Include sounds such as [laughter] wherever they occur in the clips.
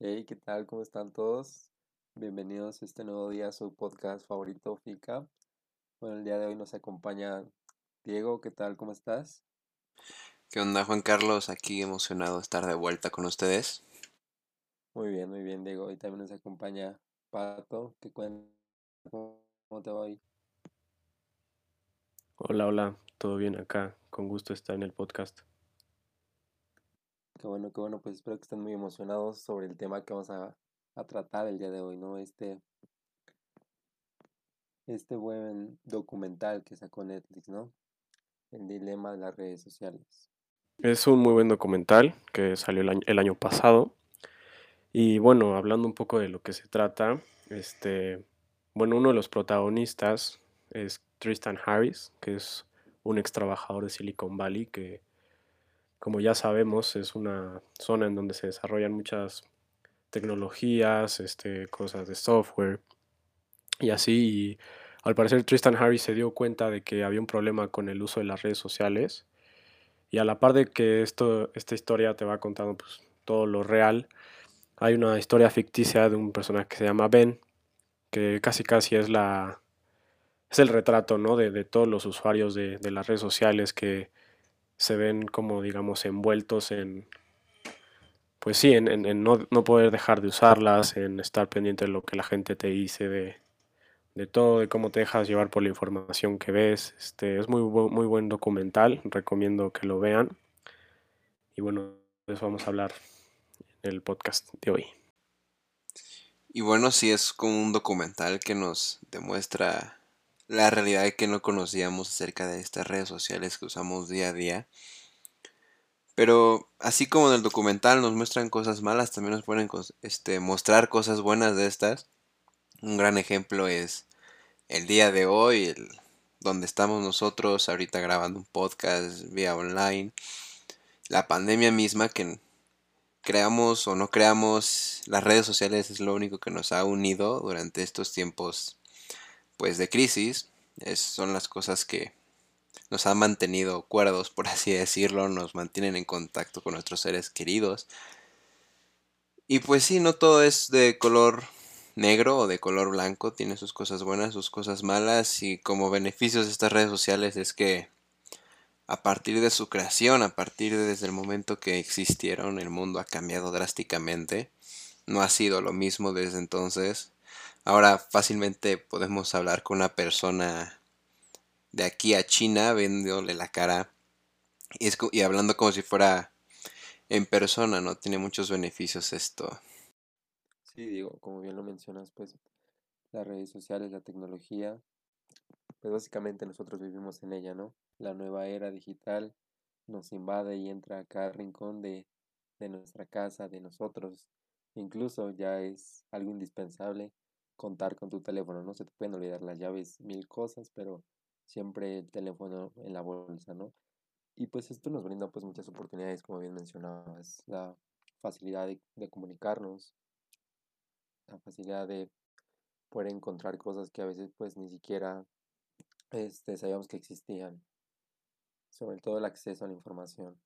Hey, ¿qué tal? ¿Cómo están todos? Bienvenidos a este nuevo día a su podcast favorito, FICA. Bueno, el día de hoy nos acompaña Diego. ¿Qué tal? ¿Cómo estás? ¿Qué onda, Juan Carlos? Aquí emocionado de estar de vuelta con ustedes. Muy bien, muy bien, Diego. Y también nos acompaña Pato. ¿Qué cuenta? ¿Cómo te va hoy? Hola, hola, todo bien acá, con gusto estar en el podcast. Qué bueno, qué bueno, pues espero que estén muy emocionados sobre el tema que vamos a, a tratar el día de hoy, ¿no? Este, este buen documental que sacó Netflix, ¿no? El dilema de las redes sociales. Es un muy buen documental que salió el año, el año pasado. Y bueno, hablando un poco de lo que se trata, este, bueno, uno de los protagonistas es Tristan Harris, que es un ex trabajador de Silicon Valley que como ya sabemos, es una zona en donde se desarrollan muchas tecnologías, este, cosas de software y así. Y al parecer Tristan Harris se dio cuenta de que había un problema con el uso de las redes sociales. Y a la par de que esto, esta historia te va contando pues, todo lo real, hay una historia ficticia de un personaje que se llama Ben, que casi casi es la es el retrato ¿no? de, de todos los usuarios de, de las redes sociales que se ven como, digamos, envueltos en, pues sí, en, en- no, no poder dejar de usarlas, en estar pendiente de lo que la gente te dice, de, de todo, de cómo te dejas llevar por la información que ves. Este, es muy, muy buen documental, recomiendo que lo vean. Y bueno, de eso vamos a hablar en el podcast de hoy. Y bueno, sí es como un documental que nos demuestra la realidad que no conocíamos acerca de estas redes sociales que usamos día a día. Pero así como en el documental nos muestran cosas malas, también nos pueden este, mostrar cosas buenas de estas. Un gran ejemplo es el día de hoy, donde estamos nosotros ahorita grabando un podcast vía online. La pandemia misma que creamos o no creamos, las redes sociales es lo único que nos ha unido durante estos tiempos pues de crisis. Es, son las cosas que nos han mantenido cuerdos, por así decirlo, nos mantienen en contacto con nuestros seres queridos. Y pues sí, no todo es de color negro o de color blanco, tiene sus cosas buenas, sus cosas malas y como beneficios de estas redes sociales es que a partir de su creación, a partir de desde el momento que existieron, el mundo ha cambiado drásticamente. No ha sido lo mismo desde entonces. Ahora fácilmente podemos hablar con una persona de aquí a China, viéndole la cara y, y hablando como si fuera en persona, ¿no? Tiene muchos beneficios esto. Sí, digo, como bien lo mencionas, pues las redes sociales, la tecnología, pues básicamente nosotros vivimos en ella, ¿no? La nueva era digital nos invade y entra a cada rincón de nuestra casa, de nosotros. Incluso ya es algo indispensable contar con tu teléfono, ¿no? Se te pueden olvidar las llaves, mil cosas, pero siempre el teléfono en la bolsa, ¿no? Y pues esto nos brinda pues muchas oportunidades, como bien mencionabas, la facilidad de, comunicarnos, la facilidad de poder encontrar cosas que a veces pues ni siquiera este, sabíamos que existían, sobre todo el acceso a la información.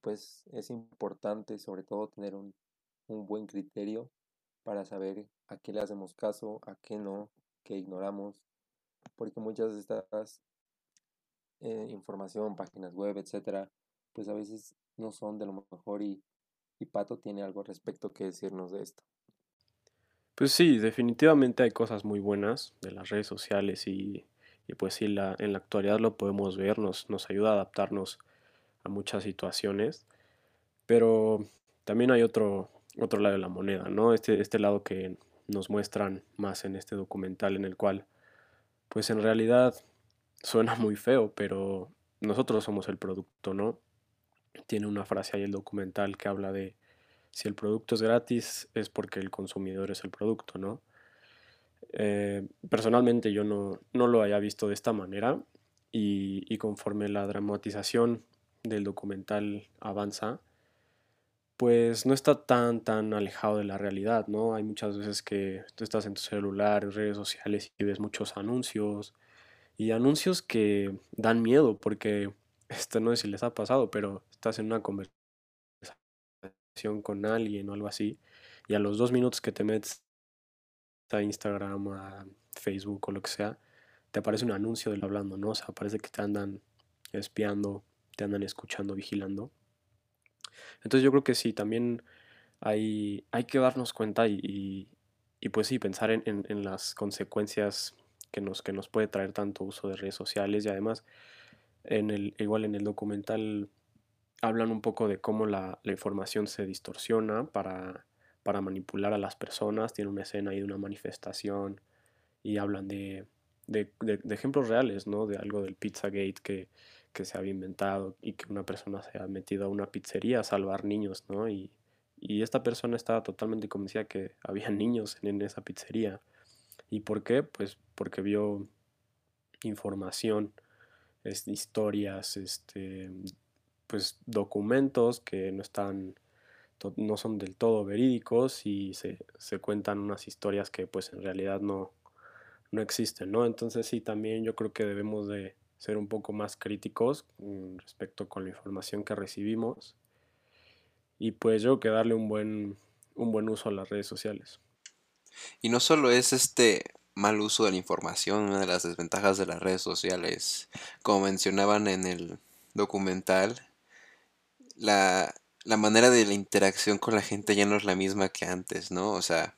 Pues es importante sobre todo tener un, un buen criterio para saber a qué le hacemos caso, a qué no, qué ignoramos, porque muchas de estas eh, información, páginas web, etcétera, pues a veces no son de lo mejor y, y Pato tiene algo al respecto que decirnos de esto. Pues sí, definitivamente hay cosas muy buenas de las redes sociales y, y pues sí, la, en la actualidad lo podemos ver, nos, nos ayuda a adaptarnos a muchas situaciones, pero también hay otro, otro lado de la moneda, ¿no? Este, este lado que nos muestran más en este documental en el cual, pues en realidad suena muy feo, pero nosotros somos el producto, ¿no? Tiene una frase ahí el documental que habla de si el producto es gratis es porque el consumidor es el producto, ¿no? Eh, personalmente yo no, no lo haya visto de esta manera y, y conforme la dramatización del documental avanza, pues no está tan, tan alejado de la realidad, ¿no? Hay muchas veces que tú estás en tu celular, en redes sociales y ves muchos anuncios y anuncios que dan miedo porque, [laughs] este no sé si les ha pasado, pero estás en una conversación con alguien o algo así, y a los dos minutos que te metes a Instagram, a Facebook o lo que sea, te aparece un anuncio del hablando, ¿no? O sea, parece que te andan espiando, te andan escuchando, vigilando. Entonces yo creo que sí, también hay, hay que darnos cuenta y, y, pues sí, pensar en, en, las consecuencias que nos, que nos puede traer tanto uso de redes sociales y además en el, igual en el documental hablan un poco de cómo la, la información se distorsiona para, para manipular a las personas. Tiene una escena ahí de una manifestación y hablan de, de, de, ejemplos reales, ¿no? De algo del Pizzagate que, que se había inventado y que una persona se ha metido a una pizzería a salvar niños, ¿no? Y, y esta persona estaba totalmente convencida que [laughs] había niños en, esa pizzería. ¿Y por qué? Pues porque vio información, es, historias, este, pues documentos que no están no son del todo verídicos y se, se, cuentan unas historias que pues en realidad no, no existen, ¿no? Entonces sí, también yo creo que debemos de ser un poco más críticos respecto con la información que recibimos y pues yo creo que darle un buen, un buen uso a las redes sociales. Y no solo es este mal uso de la información, una de las desventajas de las redes sociales, como mencionaban en el documental, la, la manera de la interacción con la gente ya no es la misma que antes, ¿no? O sea,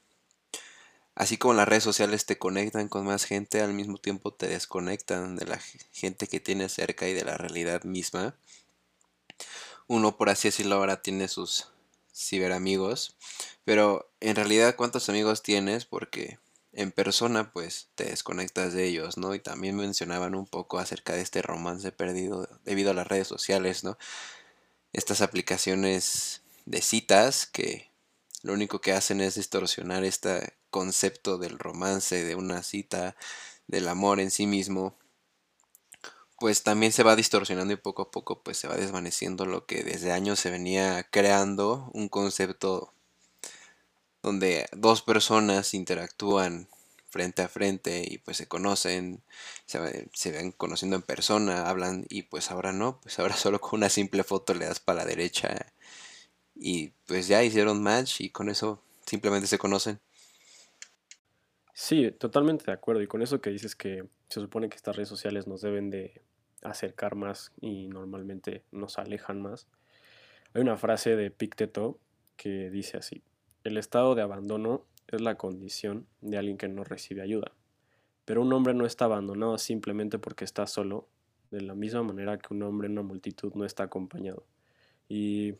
Así como las redes sociales te conectan con más gente, al mismo tiempo te desconectan de la gente que tienes cerca y de la realidad misma. Uno, por así decirlo, ahora tiene sus ciberamigos. Pero en realidad, ¿cuántos amigos tienes? Porque en persona, pues te desconectas de ellos, ¿no? Y también mencionaban un poco acerca de este romance perdido debido a las redes sociales, ¿no? Estas aplicaciones de citas que lo único que hacen es distorsionar este concepto del romance, de una cita, del amor en sí mismo, pues también se va distorsionando y poco a poco pues se va desvaneciendo lo que desde años se venía creando, un concepto donde dos personas interactúan frente a frente y pues se conocen, se, se, ven conociendo en persona, hablan y pues ahora no, pues ahora [laughs] solo con una simple foto le das para la derecha y pues ya hicieron match y con eso simplemente se conocen. Sí, totalmente de acuerdo. Y con eso que dices que se supone que estas redes sociales nos deben de acercar más y normalmente nos alejan más. Hay una frase de Picteto que dice así, el estado de abandono es la condición de alguien que no recibe ayuda. Pero un hombre no está abandonado simplemente porque está solo, de la misma manera que un hombre en una multitud no está acompañado. Y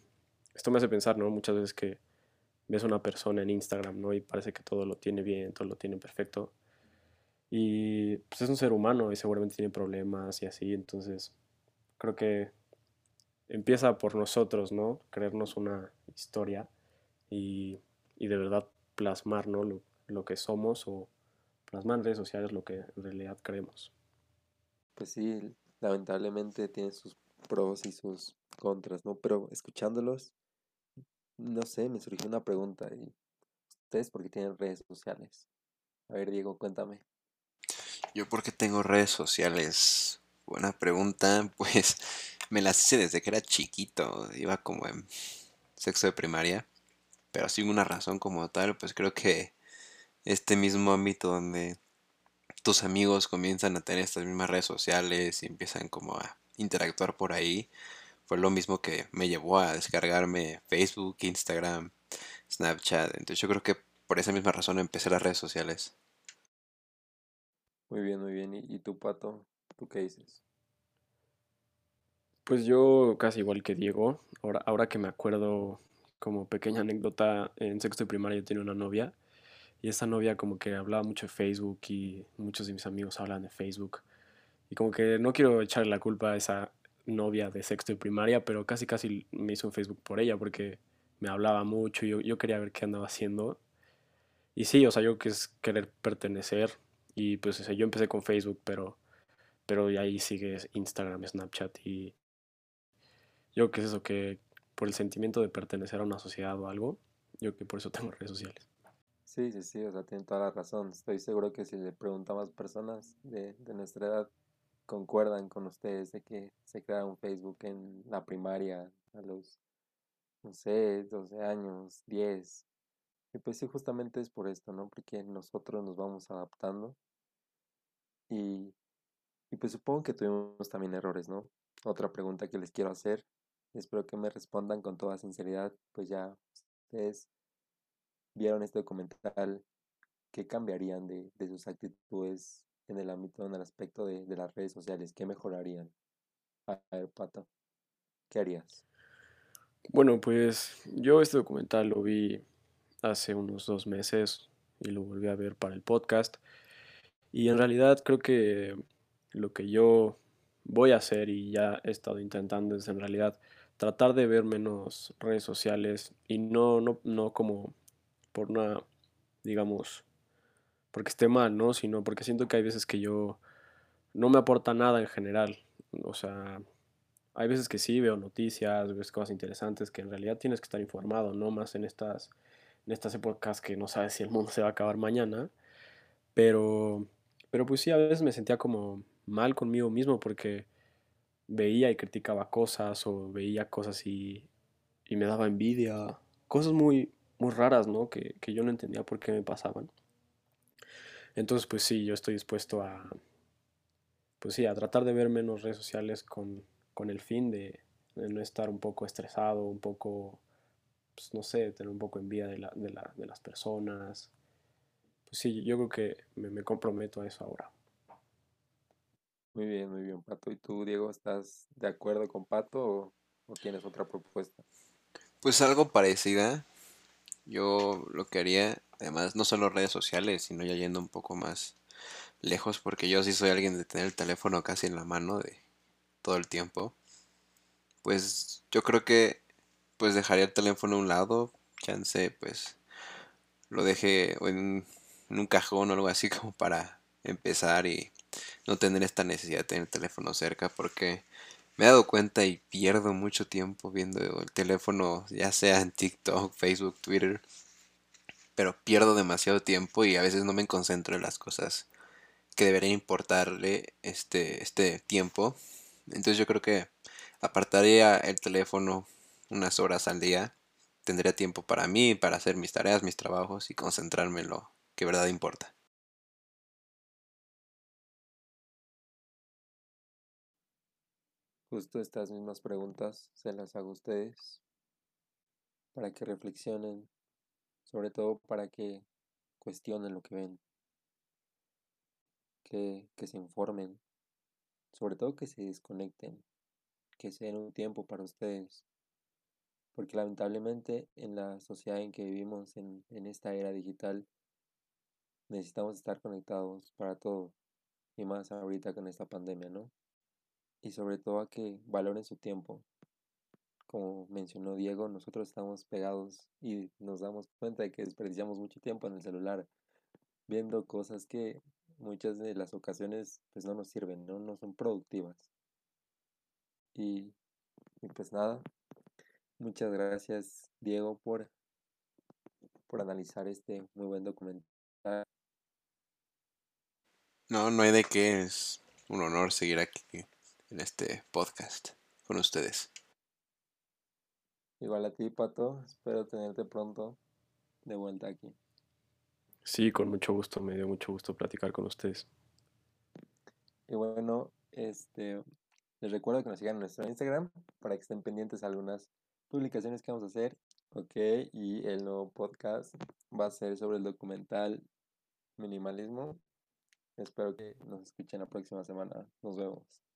esto me hace pensar, ¿no? Muchas veces que ves a una persona en Instagram, ¿no? Y parece que todo lo tiene bien, todo lo tiene perfecto. Y pues es un ser humano y seguramente tiene problemas y así, entonces creo que empieza por nosotros, ¿no? Creernos una historia y, y de verdad plasmar, ¿no? Lo, lo, que somos o plasmar en redes sociales lo que en realidad creemos. Pues sí, lamentablemente tiene sus pros y sus contras, ¿no? Pero escuchándolos, no sé, me surgió una pregunta. ¿Y ¿Ustedes por qué tienen redes sociales? A ver, Diego, cuéntame. Yo porque tengo redes sociales. Buena pregunta, [laughs] pues me las hice desde que era chiquito, iba como en sexo de primaria, pero sin una razón como tal, pues creo que este mismo ámbito donde tus amigos comienzan a tener estas mismas redes sociales y empiezan como a interactuar por ahí, fue lo mismo que me llevó a descargarme Facebook, Instagram, Snapchat. Entonces yo creo que por esa misma razón empecé las redes sociales. Muy bien, muy bien. ¿Y, tú, Pato? ¿Tú qué dices? Pues yo casi igual que Diego. Ahora, ahora que me acuerdo como pequeña anécdota, en sexto de primaria yo tenía una novia y esa novia como que hablaba mucho de Facebook y muchos de mis amigos hablan de Facebook. Y como que no quiero echarle la culpa a esa novia de sexto y primaria, pero casi casi me hizo un Facebook por ella porque me hablaba mucho y yo, yo quería ver qué andaba haciendo. Y sí, o sea, yo que es querer pertenecer y pues yo empecé con Facebook, pero, pero ahí sigue Instagram, Snapchat y yo que es eso, que por el sentimiento de pertenecer a una sociedad o algo, yo que por eso tengo redes sociales. Sí, sí, sí, o sea, tiene toda la razón. Estoy seguro que si le preguntamos a personas de, de nuestra edad, concuerdan con ustedes de que se crea un Facebook en la primaria a los no sé, 12 años, 10. Y pues sí, justamente es por esto, ¿no? Porque nosotros nos vamos adaptando y, y pues supongo que tuvimos también errores, ¿no? Otra pregunta que les quiero hacer, espero que me respondan con toda sinceridad, pues ya ustedes vieron este documental, ¿qué cambiarían de, de sus actitudes en el ámbito, en el aspecto de, las redes sociales? ¿Qué mejorarían? A ver, Pato, ¿qué harías? Bueno, pues yo este documental lo vi hace unos dos meses y lo volví a ver para el podcast. Y en realidad creo que lo que yo voy a hacer y ya he estado intentando es en realidad tratar de ver menos redes sociales y no, no, no como por una, digamos, porque esté mal, ¿no? Sino porque siento que hay veces que yo no me aporta nada en general. O sea, hay veces que sí veo noticias, ves cosas interesantes que en realidad tienes que estar informado, no más en estas, en estas épocas que no sabes si el mundo se va a acabar mañana. Pero, pero pues sí, a veces me sentía como mal conmigo mismo porque veía y criticaba cosas o veía cosas y, y me daba envidia. Cosas muy, muy raras, ¿no? Que, que yo no entendía por qué me pasaban. Entonces, pues sí, yo estoy dispuesto a, pues sí, a tratar de ver menos redes sociales con, con el fin de, de no estar un poco estresado, un poco, pues no sé, tener un poco envidia de, la, de, la, de las personas. Pues sí, yo creo que me, me comprometo a eso ahora. Muy bien, muy bien, Pato. ¿Y tú, Diego, estás de acuerdo con Pato o, o tienes otra propuesta? Pues algo parecida. Yo lo que haría, además, no solo redes sociales, sino ya yendo un poco más lejos, porque yo sí soy alguien de tener el teléfono casi en la mano de todo el tiempo. Pues yo creo que pues dejaría el teléfono a un lado, chance, pues lo deje en, en un cajón o algo así [laughs] como para empezar y no tener esta necesidad de tener el teléfono cerca porque me he dado cuenta y pierdo mucho tiempo viendo el teléfono, ya sea en TikTok, Facebook, Twitter, pero pierdo demasiado tiempo y a veces no me concentro en las cosas que deberían importarle este, este tiempo. Entonces yo creo que apartaría el teléfono unas horas al día. Tendría tiempo para mí, para hacer mis tareas, mis trabajos y concentrarme en lo que verdad importa. Justo estas mismas preguntas se las hago a ustedes para que reflexionen, sobre todo para que cuestionen lo que ven, que, que se informen, sobre todo que se desconecten, que se den un tiempo para ustedes, porque lamentablemente en la sociedad en que vivimos, en, en esta era digital, necesitamos estar conectados para todo, y más ahorita con esta pandemia, ¿no? Y sobre todo a que valoren su tiempo. Como mencionó Diego, nosotros estamos pegados y nos damos cuenta de que desperdiciamos mucho tiempo en el celular, viendo cosas que muchas de las ocasiones pues no nos sirven, no, no son productivas. Y, y pues nada, muchas gracias Diego por, por analizar este muy buen documental. No, no hay de qué, es un honor seguir aquí en este podcast con ustedes. Igual a ti, Pato, espero tenerte pronto de vuelta aquí. Sí, con mucho gusto, me dio mucho gusto platicar con ustedes. Y bueno, este, les recuerdo que nos sigan en nuestro Instagram para que estén pendientes de algunas publicaciones que vamos a hacer. Ok, y el nuevo podcast va a ser sobre el documental Minimalismo. Espero que nos escuchen la próxima semana. Nos vemos.